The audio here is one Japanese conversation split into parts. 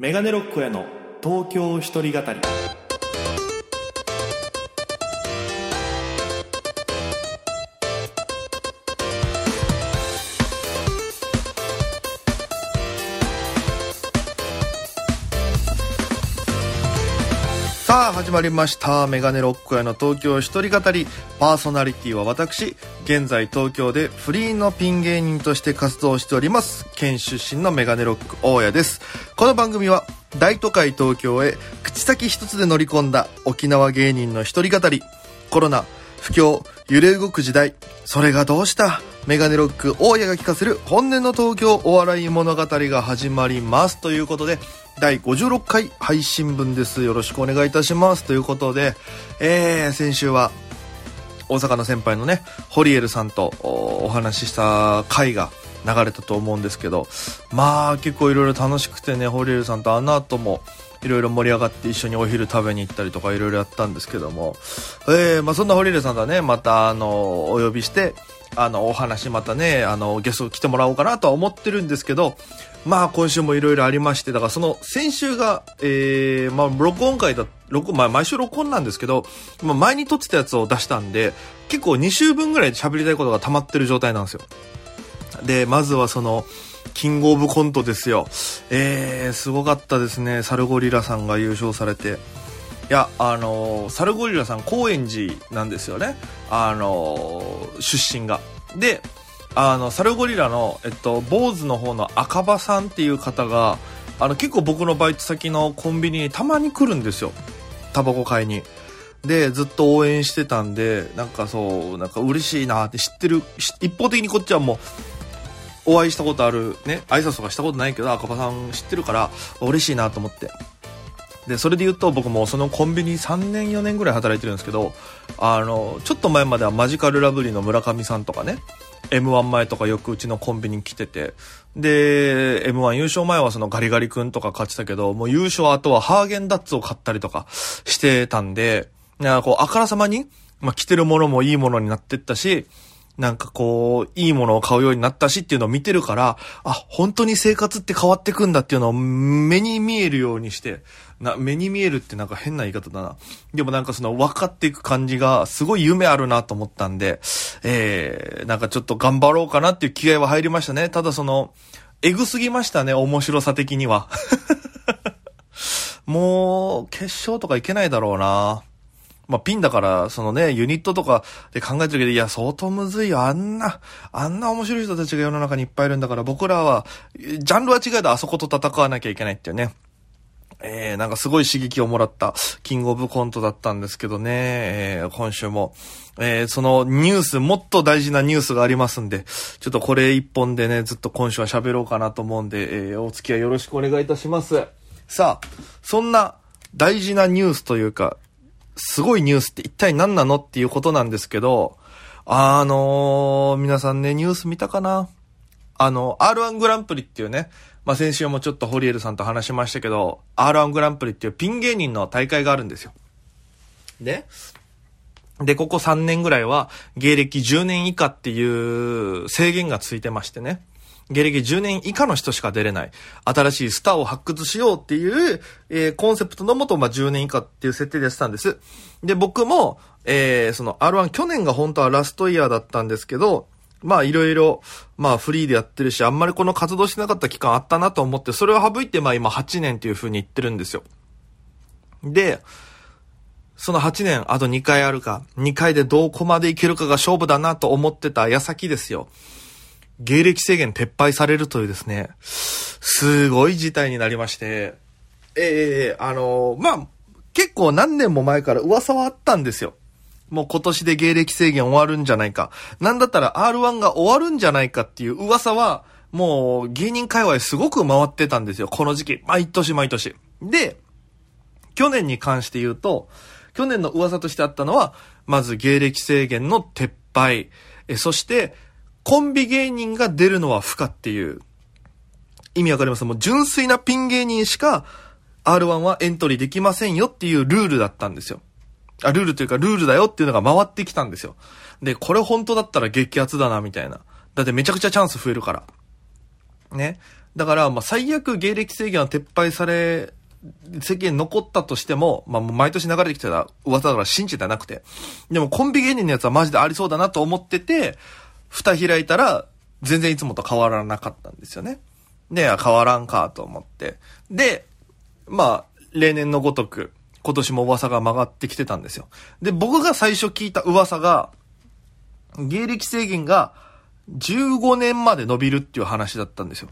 メガネロックへの東京一人語り。始まりました。メガネロックへの東京一人語り。パーソナリティは私現在東京でフリーのピン芸人として活動しております。県出身のメガネロック大家です。この番組は大都会東京へ口先一つで乗り込んだ沖縄芸人の一人語り。コロナ不況揺れ動く時代。それがどうした？メガネロック大家が聞かせる本音の東京お笑い物語が始まりますということで第56回配信分です。よろしくお願いいたします。ということで、えー、先週は大阪の先輩のねホリエルさんとおお話しした回が流れたと思うんですけどまあ結構いろいろ楽しくてねホリエルさんとあの後もいろいろ盛り上がって一緒にお昼食べに行ったりとかいろいろやったんですけども、えー、まあそんなホリエルさんとはね、またあの、お呼びして、あの、お話またね、あの、ゲスト来てもらおうかなとは思ってるんですけど、まあ今週もいろいろありまして、だからその先週が、えー、まあ録音会だ、録まあ毎週録音なんですけど、まあ前に撮ってたやつを出したんで、結構2週分ぐらい喋りたいことが溜まってる状態なんですよ。で、まずはその、キングオブコントですよ。えー、すごかったですね。サルゴリラさんが優勝されて。いや、あのー、サルゴリラさん、高円寺なんですよね。あのー、出身が。で、あの、サルゴリラの、えっと、坊主の方の赤羽さんっていう方が、あの、結構僕のバイト先のコンビニにたまに来るんですよ。タバコ買いに。で、ずっと応援してたんで、なんかそう、なんか嬉しいなって知ってる、一方的にこっちはもう、お会いしたことある、ね、挨拶とかしたことないけど、赤羽さん知ってるから、嬉しいなと思って。で、それで言うと僕もそのコンビニ3年4年ぐらい働いてるんですけど、あの、ちょっと前まではマジカルラブリーの村上さんとかね、M1 前とかよくうちのコンビニ来てて、で、M1 優勝前はそのガリガリ君とか勝ってたけど、もう優勝後はハーゲンダッツを買ったりとかしてたんで、なんかこう、あからさまに、まあ、着てるものもいいものになってったし、なんかこう、いいものを買うようになったしっていうのを見てるから、あ、本当に生活って変わってくんだっていうのを目に見えるようにして、な、目に見えるってなんか変な言い方だな。でもなんかその分かっていく感じがすごい夢あるなと思ったんで、えー、なんかちょっと頑張ろうかなっていう気合は入りましたね。ただその、エグすぎましたね、面白さ的には。もう、決勝とかいけないだろうな。まあ、ピンだから、そのね、ユニットとかで考えてるけど、いや、相当むずいよ。あんな、あんな面白い人たちが世の中にいっぱいいるんだから、僕らは、ジャンルは違えどあそこと戦わなきゃいけないっていうね。えー、なんかすごい刺激をもらったキングオブコントだったんですけどね、えー、今週も、えー、そのニュース、もっと大事なニュースがありますんで、ちょっとこれ一本でね、ずっと今週は喋ろうかなと思うんで、えー、お付き合いよろしくお願いいたします。さあ、そんな大事なニュースというか、すごいニュースって一体何なのっていうことなんですけど、あのー、皆さんね、ニュース見たかな？あの、R1 グランプリっていうね、まあ、先週もちょっとホリエルさんと話しましたけど、R1 グランプリっていうピン芸人の大会があるんですよ。で、で、ここ3年ぐらいは、芸歴10年以下っていう制限がついてましてね。芸歴10年以下の人しか出れない、新しいスターを発掘しようっていう、えー、コンセプトのもと、まあ、10年以下っていう設定でやってたんです。で、僕も、えー、その R1 去年が本当はラストイヤーだったんですけど、まあいろいろ、まあフリーでやってるし、あんまりこの活動してなかった期間あったなと思って、それを省いてまあ今8年っていう風に言ってるんですよ。で、その8年、あと2回あるか、2回でどこまでいけるかが勝負だなと思ってた矢先ですよ。芸歴制限撤廃されるというですね、すごい事態になりまして、ええー、あのー、まあ、結構何年も前から噂はあったんですよ。もう今年で芸歴制限終わるんじゃないか。なんだったら R1 が終わるんじゃないかっていう噂は、もう芸人界隈すごく回ってたんですよ。この時期。毎年毎年。で、去年に関して言うと、去年の噂としてあったのは、まず芸歴制限の撤廃。え、そして、コンビ芸人が出るのは不可っていう、意味わかります？もう純粋なピン芸人しか R1 はエントリーできませんよっていうルールだったんですよ。あ、ルールというかルールだよっていうのが回ってきたんですよ。で、これ本当だったら激アツだな、みたいな。だってめちゃくちゃチャンス増えるから。ね。だから、まあ、最悪芸歴制限は撤廃され、世間残ったとしても、まあ、もう毎年流れてきてた噂だから信じてなくて。でもコンビ芸人のやつはマジでありそうだなと思ってて、蓋開いたら、全然いつもと変わらなかったんですよね。で、変わらんかと思って。で、まあ、例年のごとく、今年も噂が曲がってきてたんですよ。で、僕が最初聞いた噂が、芸歴制限が15年まで伸びるっていう話だったんですよ。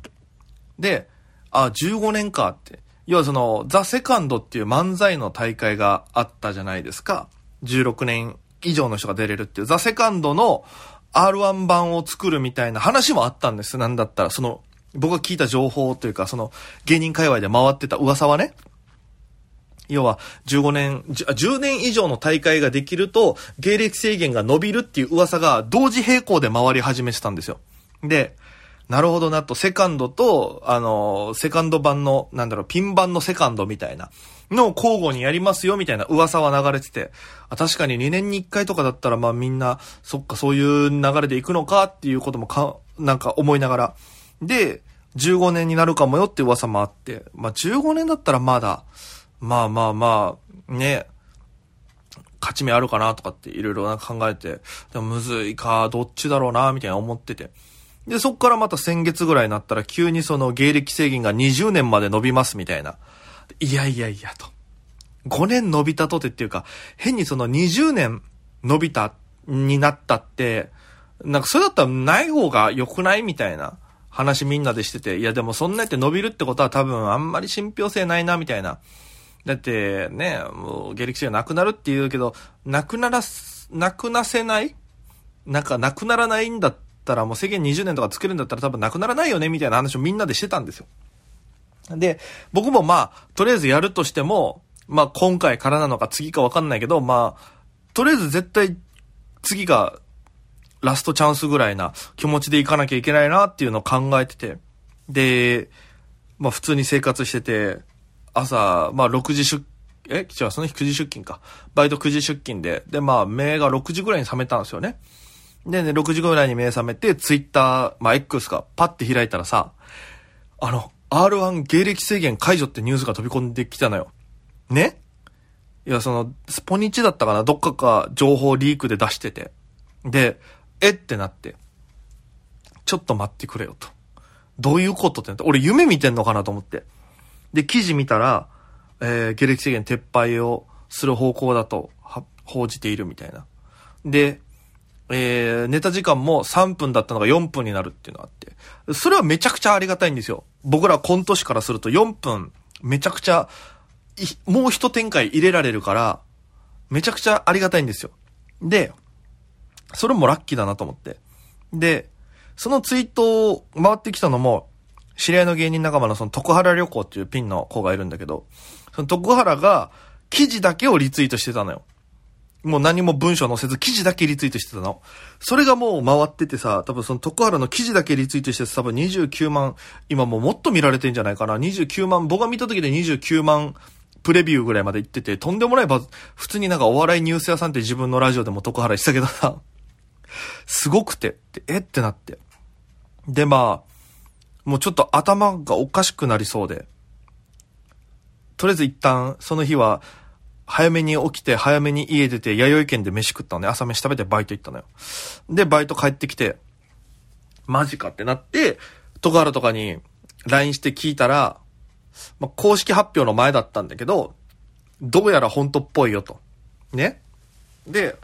で、あ、15年かって。要はその、ザ・セカンドっていう漫才の大会があったじゃないですか。16年以上の人が出れるっていう、ザ・セカンドの R1 版を作るみたいな話もあったんです。なんだったら、その、僕が聞いた情報というか、その、芸人界隈で回ってた噂はね。要は、15年、10年以上の大会ができると、芸歴制限が伸びるっていう噂が同時並行で回り始めてたんですよ。で、なるほどなと、セカンドと、あの、セカンド版の、なんだろう、ピン版のセカンドみたいな、の交互にやりますよ、みたいな噂は流れてて、あ確かに2年に1回とかだったら、まあみんな、そっか、そういう流れで行くのかっていうこともか、なんか思いながら。で、15年になるかもよって噂もあって、まあ15年だったらまだ、まあまあまあ、ね、勝ち目あるかなとかっていろいろ考えて、でもむずいか、どっちだろうな、みたいな思ってて。で、そっからまた先月ぐらいになったら急にその芸歴制限が20年まで伸びますみたいな。いやいやいやと。5年伸びたとてっていうか、変にその20年伸びた、になったって、なんかそれだったらない方が良くないみたいな話みんなでしてて、いやでもそんなやって伸びるってことは多分あんまり信憑性ないなみたいな。だってね、もう芸歴制限なくなるって言うけど、なくなら、なくなせない？なんかなくならないんだったらもう制限20年とか作るんだったら多分なくならないよねみたいな話をみんなでしてたんですよ。で、僕もまあ、とりあえずやるとしても、まあ今回からなのか次かわかんないけど、まあ、とりあえず絶対次がラストチャンスぐらいな気持ちでいかなきゃいけないなっていうのを考えてて。で、まあ普通に生活してて、朝、まあ6時出、え？違う、その日9時出勤か。バイト9時出勤で。で、まあ目が6時ぐらいに覚めたんですよね。でね、6時ぐらいに目覚めて、ツイッター、まあ X がパッて開いたらさ、あの、R1 芸歴制限解除ってニュースが飛び込んできたのよ。ね？いや、その、スポニチだったかな？どっかか情報リークで出してて。で、えってなって。ちょっと待ってくれよと。どういうことってなって、俺夢見てんのかなと思って。で、記事見たら、えー、下歴制限撤廃をする方向だと、報じているみたいな。で、えー、ネタ時間も3分だったのが4分になるっていうのがあって。それはめちゃくちゃありがたいんですよ。僕らコント師からすると4分、めちゃくちゃ、もう一展開入れられるから、めちゃくちゃありがたいんですよ。で、それもラッキーだなと思って。で、そのツイートを回ってきたのも、知り合いの芸人仲間のその徳原旅行っていうピンの子がいるんだけど、その徳原が記事だけをリツイートしてたのよ。もう何も文章載せず記事だけリツイートしてたの。それがもう回っててさ、多分その徳原の記事だけリツイートしてて多分29万、今もうもっと見られてんじゃないかな。29万、僕が見た時で29万プレビューぐらいまで行ってて、とんでもないば、普通になんかお笑いニュース屋さんって自分のラジオでも徳原したけどさ、すごく、てえってなって。で、まあ、もうちょっと頭がおかしくなりそうで、とりあえず一旦、その日は、早めに起きて、早めに家出て、弥生県で飯食ったのね。朝飯食べてバイト行ったのよ。で、バイト帰ってきて、マジかってなって、徳原とかに LINE して聞いたら、まあ、公式発表の前だったんだけど、どうやら本当っぽいよと。ね。で、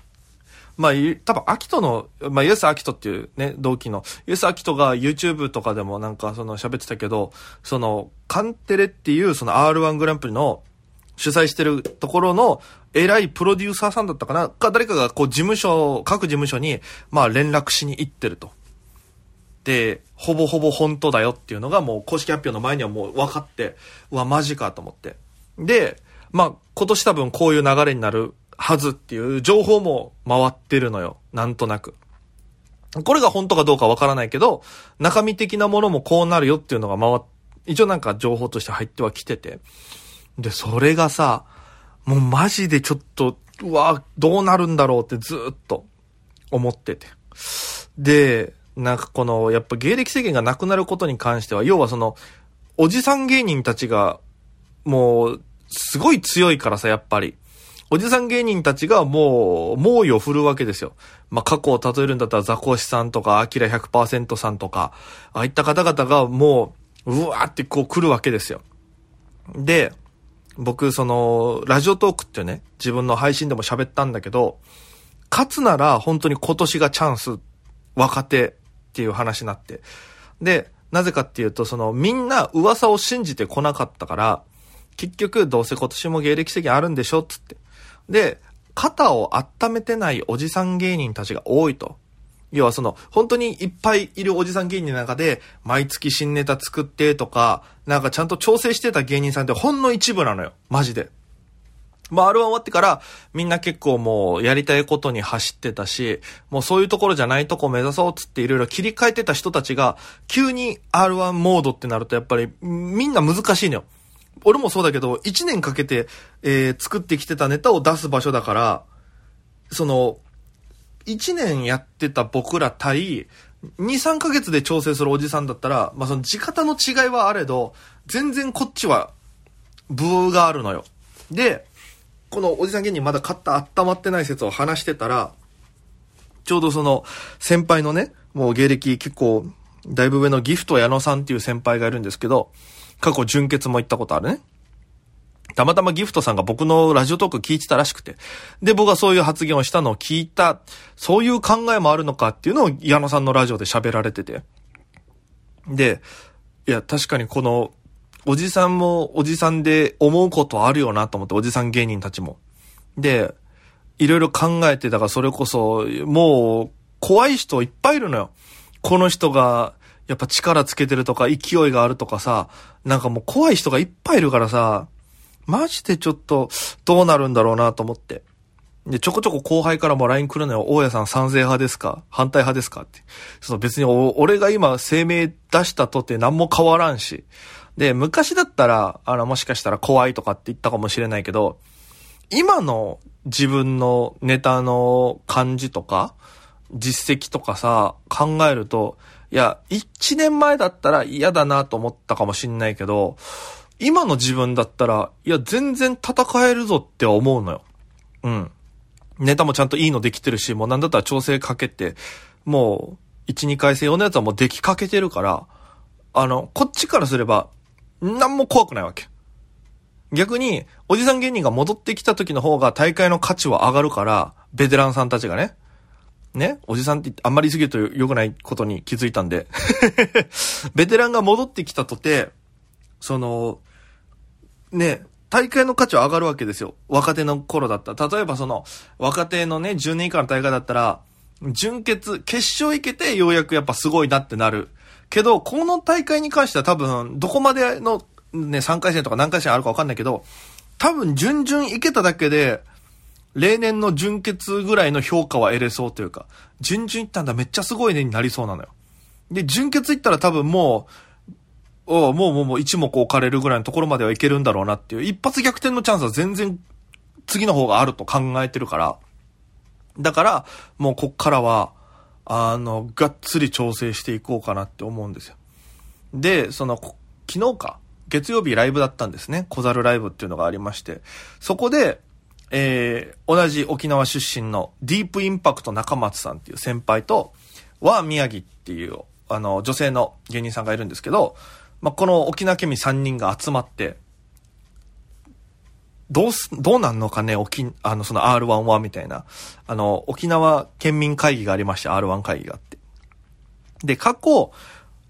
まあ、多分、アキトの、まあ、イエス・アキトっていうね、同期の、イエス・アキトが YouTube とかでもなんかその喋ってたけど、その、カンテレっていうその R1 グランプリの主催してるところの偉いプロデューサーさんだったかな？か、誰かがこう事務所、各事務所に、まあ連絡しに行ってると。で、ほぼほぼ本当だよっていうのがもう公式発表の前にはもう分かって、うわ、マジかと思って。で、まあ今年多分こういう流れになるはずっていう情報も回ってるのよ。なんとなく。これが本当かどうかわからないけど、中身的なものもこうなるよっていうのが回っ、一応なんか情報として入ってはきてて。で、それがさ、もうマジでちょっと、うわ、どうなるんだろうってずっと思ってて。で、なんかこの、やっぱ芸歴制限がなくなることに関しては、要はその、おじさん芸人たちが、もう、すごい強いからさ、やっぱり。おじさん芸人たちがもう、猛威を振るわけですよ。まあ、過去を例えるんだったらザコシさんとか、アキラ100%さんとか、ああいった方々がもう、うわーってこう来るわけですよ。で、僕、その、ラジオトークってね、自分の配信でも喋ったんだけど、勝つなら本当に今年がチャンス、若手っていう話になって。で、なぜかっていうと、その、みんな噂を信じてこなかったから、結局、どうせ今年も芸歴制限あるんでしょつって。で、肩を温めてないおじさん芸人たちが多いと。要はその、本当にいっぱいいるおじさん芸人の中で、毎月新ネタ作ってとか、なんかちゃんと調整してた芸人さんってほんの一部なのよ。マジで。まあ、R1 終わってから、みんな結構もうやりたいことに走ってたし、もうそういうところじゃないとこ目指そうっつっていろいろ切り替えてた人たちが、急に R1 モードってなるとやっぱりみんな難しいのよ。俺もそうだけど、1年かけて、えー、作ってきてたネタを出す場所だから、その、1年やってた僕ら対、2、3ヶ月で調整するおじさんだったら、まあその地方の違いはあれど、全然こっちは、ブーがあるのよ。で、このおじさん芸人まだ肩温まってない説を話してたら、ちょうどその先輩のね、もう芸歴結構だいぶ上のギフト矢野さんっていう先輩がいるんですけど、過去純潔も行ったことあるね。たまたまギフトさんが僕のラジオトーク聞いてたらしくて。で、僕がそういう発言をしたのを聞いた、そういう考えもあるのかっていうのを矢野さんのラジオで喋られてて。で、いや、確かにこのおじさんもおじさんで思うことあるよなと思って、おじさん芸人たちも。で、いろいろ考えて、だからそれこそ、もう、怖い人いっぱいいるのよ。この人が、やっぱ力つけてるとか、勢いがあるとかさ、なんかもう怖い人がいっぱいいるからさ、マジでちょっと、どうなるんだろうなと思って。で、ちょこちょこ後輩からも LINE 来るのよ。大家さん賛成派ですか？反対派ですか？って。その別に俺が今声明出したとって何も変わらんし。で、昔だったら、あの、もしかしたら怖いとかって言ったかもしれないけど、今の自分のネタの感じとか、実績とかさ、考えると、いや、一年前だったら嫌だなと思ったかもしんないけど、今の自分だったら、いや、全然戦えるぞって思うのよ。うん。ネタもちゃんといいのできてるし、もうなんだったら調整かけて、もう、1、2回戦用のやつはもうできかけてるから、あの、こっちからすれば、なんも怖くないわけ。逆に、おじさん芸人が戻ってきた時の方が大会の価値は上がるから、ベテランさんたちがね。ねおじさんってあんまり言い過ぎると良くないことに気づいたんで。ベテランが戻ってきたとて、その、ね、大会の価値は上がるわけですよ。若手の頃だった。例えばその、若手のね、10年以下の大会だったら、準決、決勝行けてようやくやっぱすごいなってなる。けど、この大会に関しては多分、どこまでのね、3回戦とか何回戦あるかわかんないけど、多分、準々いけただけで、例年の準決ぐらいの評価は得れそうというか、準々いったんだめっちゃすごいねになりそうなのよ。で、準決いったら多分もう、もうもうもう一目置かれるぐらいのところまではいけるんだろうなっていう、一発逆転のチャンスは全然次の方があると考えてるから、だから、もうこっからは、あの、がっつり調整していこうかなって思うんですよ。で、その、昨日か、月曜日ライブだったんですね。小猿ライブっていうのがありまして。そこで、えー、同じ沖縄出身のディープインパクト中松さんっていう先輩と、は宮城っていう、あの、女性の芸人さんがいるんですけど、まあ、この沖縄県民3人が集まって、どうす、どうなんのかね、沖、あの、その R1 はみたいな。あの、沖縄県民会議がありまして、R1 会議があって。で、過去、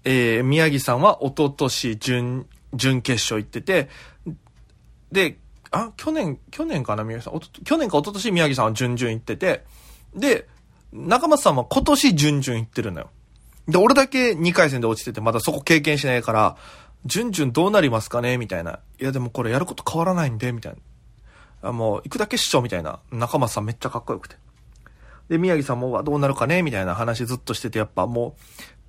えー、宮城さんは一昨年準、準決勝行ってて、で、あ、去年、去年かな、宮城さん。去年か一昨年宮城さんは準々行ってて、で、中松さんは今年準々行ってるのよ。で、俺だけ2回戦で落ちてて、まだそこ経験しないから、準々どうなりますかね？みたいな。いや、でもこれやること変わらないんで、みたいな。あもう、行くだけ師匠みたいな。中松さんめっちゃかっこよくて。で、宮城さんも、どうなるかね？みたいな話ずっとしてて、やっぱもう、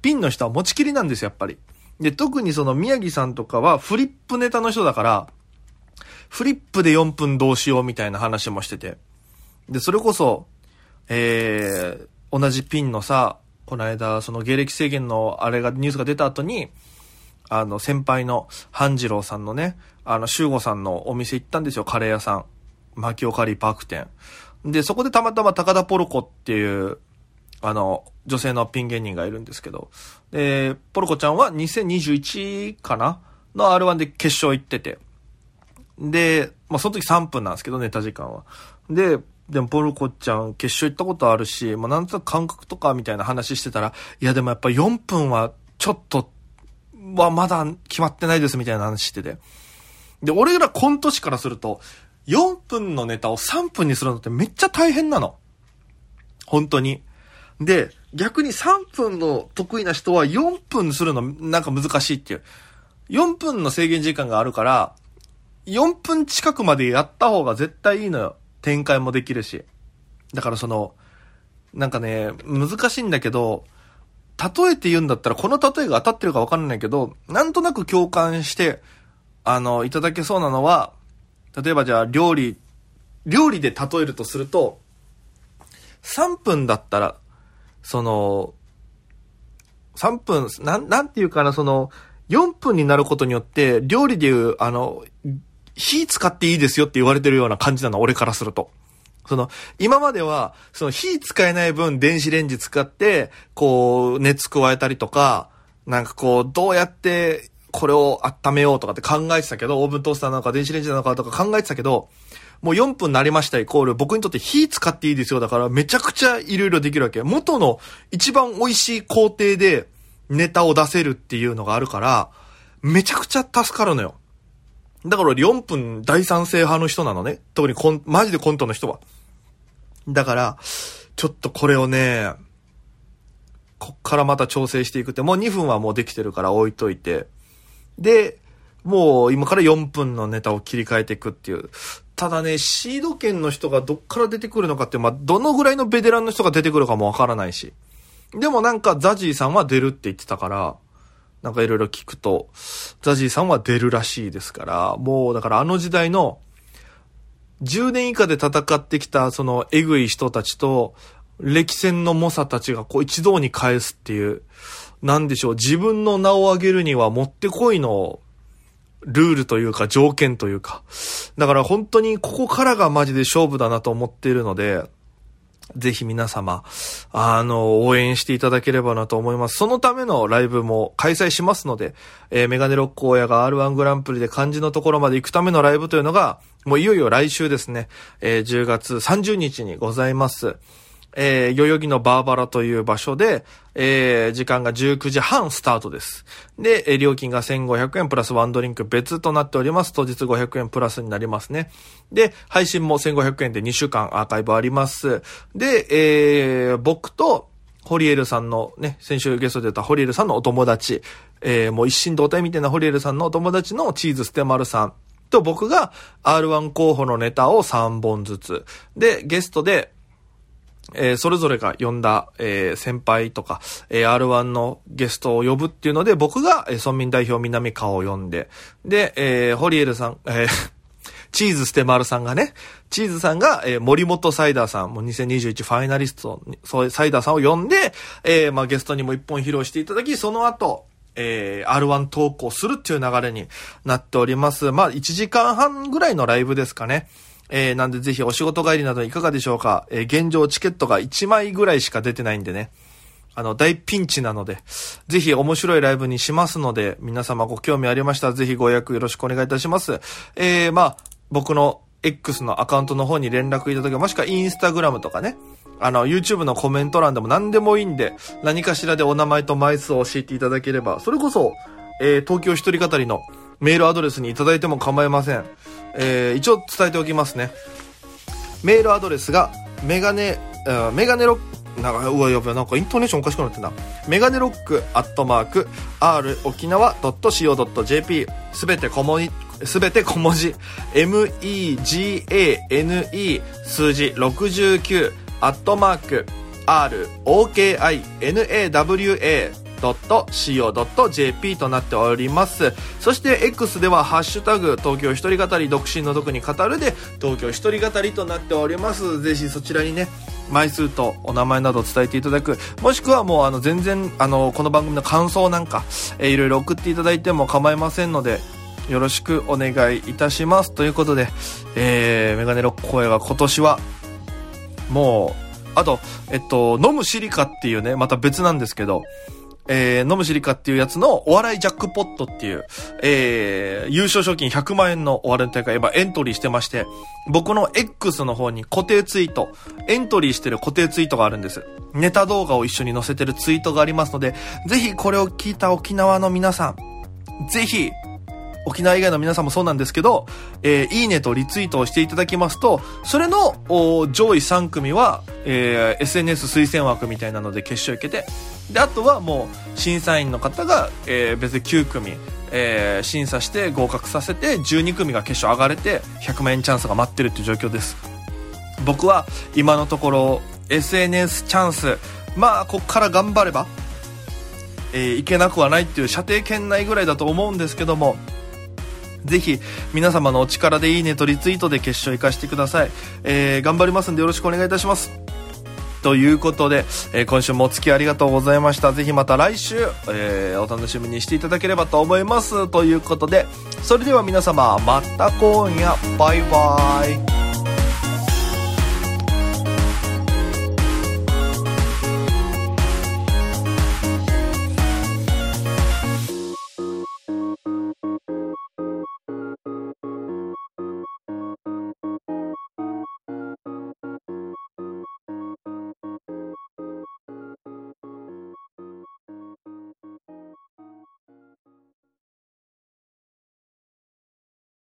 ピンの人は持ちきりなんですよ、やっぱり。で、特にその宮城さんとかはフリップネタの人だから、フリップで4分どうしようみたいな話もしてて。で、それこそ、えー、同じピンのさ、この間、その芸歴制限のあれが、ニュースが出た後に、あの、先輩の半次郎さんのね、あの、修吾さんのお店行ったんですよ、カレー屋さん。マキオカリーパーク店。で、そこでたまたま高田ポルコっていう、あの、女性のピン芸人がいるんですけど、で、ポルコちゃんは2021かな？の R1 で決勝行ってて。で、まあ、その時3分なんですけど、ネタ時間は。で、でも、ポルコちゃん決勝行ったことあるし、まあ、なんとなく感覚とかみたいな話してたら、いや、でもやっぱ4分はちょっと、はまだ決まってないですみたいな話してて。で、俺らコント師からすると、4分のネタを3分にするのってめっちゃ大変なの。本当に。で、逆に3分の得意な人は4分するのなんか難しいっていう。4分の制限時間があるから、4分近くまでやった方が絶対いいのよ。展開もできるし。だからその、なんかね、難しいんだけど、例えて言うんだったら、この例えが当たってるかわかんないけど、なんとなく共感して、あの、いただけそうなのは、例えばじゃあ料理、料理で例えるとすると、3分だったら、その、3分、なん、なんていうかな、その、4分になることによって、料理でいう、あの、火使っていいですよって言われてるような感じなの、俺からすると。その、今までは、その火使えない分電子レンジ使って、こう、熱加えたりとか、なんかこう、どうやってこれを温めようとかって考えてたけど、オーブントースターなのか電子レンジなのかとか考えてたけど、もう4分なりましたイコール、僕にとって火使っていいですよ。だからめちゃくちゃ色々できるわけ。元の一番美味しい工程でネタを出せるっていうのがあるから、めちゃくちゃ助かるのよ。だから4分第三世派の人なのね。特にコン、マジでコントの人は。だから、ちょっとこれをね、こっからまた調整していくって、もう2分はもうできてるから置いといて。で、もう今から4分のネタを切り替えていくっていう。ただね、シード権の人がどっから出てくるのかって、まあ、どのぐらいのベテランの人が出てくるかもわからないし。でもなんかザジーさんは出るって言ってたから、なんかいろいろ聞くと、ザジーさんは出るらしいですから、もうだからあの時代の、10年以下で戦ってきたそのえぐい人たちと、歴戦の猛者たちがこう一堂に返すっていう、なんでしょう、自分の名を上げるにはもってこいのルールというか条件というか。だから本当にここからがマジで勝負だなと思っているので、ぜひ皆様、あの、応援していただければなと思います。そのためのライブも開催しますので、えー、メガネロック親が R1 グランプリで漢字のところまで行くためのライブというのが、もういよいよ来週ですね、えー、10月30日にございます。えー、代々木のバーバラという場所で、えー、時間が19時半スタートです。で、えー、料金が1500円プラスワンドリンク別となっております。当日500円プラスになりますね。で、配信も1500円で2週間アーカイブあります。で、えー、僕と、ホリエルさんのね、先週ゲストで出たホリエルさんのお友達、えー、もう一心同体みたいなホリエルさんのお友達のチーズステマルさんと僕が R1 候補のネタを3本ずつ。で、ゲストで、えー、それぞれが呼んだ、えー、先輩とか、えー、R1 のゲストを呼ぶっていうので、僕が、えー、村民代表南川を呼んで、で、えー、ホリエルさん、えー、チーズステマルさんがね、チーズさんが、えー、森本サイダーさん、もう2021ファイナリスト、そうサイダーさんを呼んで、えー、まあ、ゲストにも一本披露していただき、その後、えー、R1 投稿するっていう流れになっております。まあ、1時間半ぐらいのライブですかね。えー、なんでぜひお仕事帰りなどいかがでしょうか。えー、現状チケットが1枚ぐらいしか出てないんでね。あの、大ピンチなので、ぜひ面白いライブにしますので、皆様ご興味ありましたらぜひご予約よろしくお願いいたします。えー、まあ、僕の X のアカウントの方に連絡いただけもしくはインスタグラムとかね、あの、YouTube のコメント欄でも何でもいいんで、何かしらでお名前と枚数を教えていただければ、それこそ、えー、東京一人語りのメールアドレスにいただいても構いません。えー、一応伝えておきますね。メールアドレスが、メガネ、メガネロック、なんか、うわ、やべなんかイントネーションおかしくなってんな。メガネロックアットマーク、r 沖縄 .co.jp、すべて小文字、すべて小文字、megane 数字69、アットマーク、r, okinawa .co.jp となっております。そして X ではハッシュタグ東京一人語り独身の毒に語るで東京一人語りとなっております。ぜひそちらにね、枚数とお名前などを伝えていただく、もしくはもうあの全然あのこの番組の感想なんか、えー、いろいろ送っていただいても構いませんので、よろしくお願いいたします。ということで、えー、メガネロック声が今年は、もう、あと、えっと、飲むシリカっていうね、また別なんですけど、えー、飲むシリカっていうやつのお笑いジャックポットっていう、えー、優勝賞金100万円のお笑い大会、今エントリーしてまして、僕の X の方に固定ツイート、エントリーしてる固定ツイートがあるんです。ネタ動画を一緒に載せてるツイートがありますので、ぜひこれを聞いた沖縄の皆さん、ぜひ、沖縄以外の皆さんもそうなんですけど、えー、いいねとリツイートをしていただきますと、それの上位3組は、えー、SNS 推薦枠みたいなので決勝行けて、で、あとはもう審査員の方が、えー、別に9組、えー、審査して合格させて12組が決勝上がれて100万円チャンスが待ってるっていう状況です。僕は今のところ SNS チャンスまあこっから頑張れば、えー、いけなくはないっていう射程圏内ぐらいだと思うんですけどもぜひ皆様のお力でいいねとリツイートで決勝行かしてください、えー、頑張りますんでよろしくお願いいたします。ということで、えー、今週もお付き合いありがとうございました。ぜひまた来週、えー、お楽しみにしていただければと思います。ということで、それでは皆様、また今夜、バイバイ。